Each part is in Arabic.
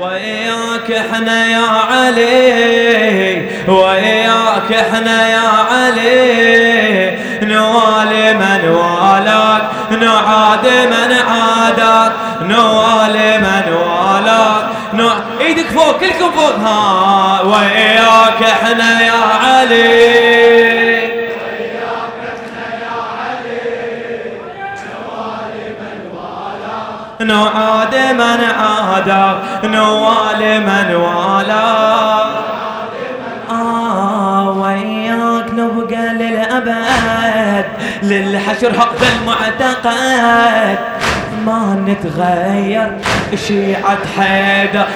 وياك إحنا يا علي وياك إحنا يا علي. نوالي من والاك نعاد من عادك. نوالي من والاك نو... إيدك فوق كلكم فوق. ها وياك إحنا يا علي. نعاد من عاد نوال من والا. آه وياك نبقى للأبد للحشر هذا المعتقد. ما نتغير شيعة حيدر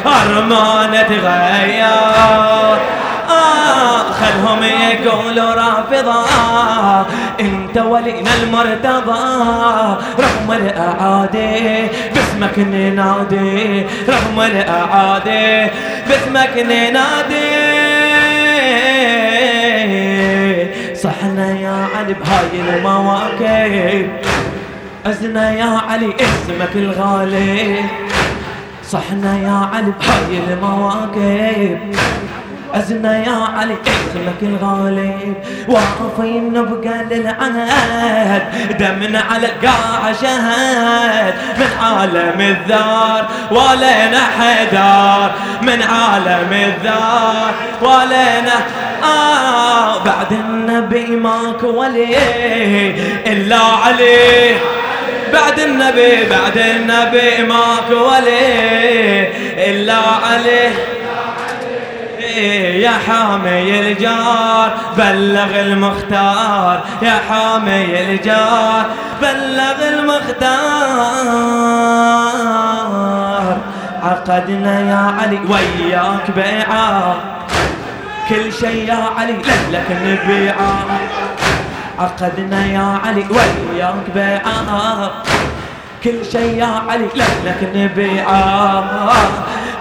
ما نتغير. خلهم يقولوا رافضة انت ولينا المرتضى. رغم الأعادي باسمك ننادي. رغم الأعادي باسمك ننادي. صحنا يا علي بهاي المواكب أزنا يا علي اسمك الغالي. صحنا يا علي بهاي المواكب أزنا يا علي اسمك الغالي واقفين نبقى للعهد دمنا على قاع شهد. من عالم الذار ولينا حدار. من عالم الذار ولينا آه بعد النبي ماكو ولي. إلا علي. بعد النبي بعد النبي ماكو ولي. إلا عليه يا حامي الجار بلغ المختار. يا حامي الجار بلغ المختار. عقدنا يا علي وياك بيعة كل شي يا علي لك نبيعة عقدنا يا علي وياك بيعة كل شي يا علي لك نبيعة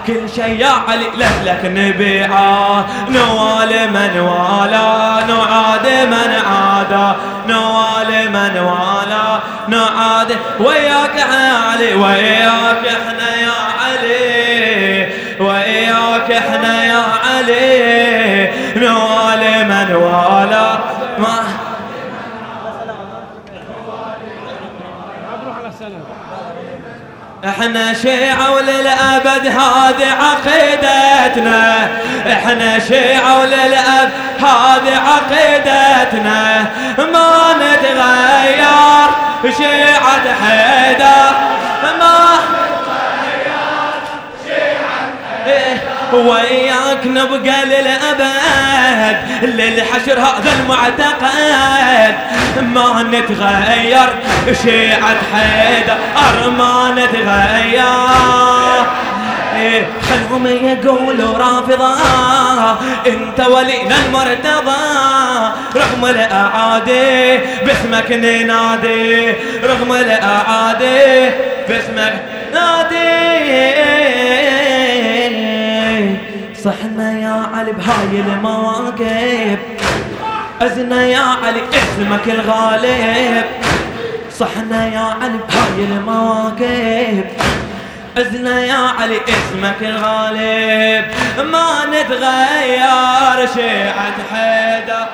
كل شيء يا علي لك نبيعه نوال من والا نعاد من عادا. نوال من والا نعاد. وياك إحنا علي وياك إحنا يا علي. وياك إحنا يا علي. نوال من والا. ما إحنا شيعة وللأبد هذه عقيدتنا. إحنا شيعة وللأبد هذه عقيدتنا. ما نتغير شيعة حيدر وياك نبقى للأبد للحشر هذا المعتقد. ما نتغير شيعة حيدر ما نتغير. إيه، خلهم يقولوا رافضة. إنت ولينا المرتضى. رغم الأعادي باسمك ننادي. رغم الأعادي باسمك نادي. صحنا يا علي بهاي المواقف. أزنا يا علي اسمك الغالب. صحنا يا علي بهاي المواقف. أزنا يا علي اسمك الغالب. ما نتغير شيعة حيدر.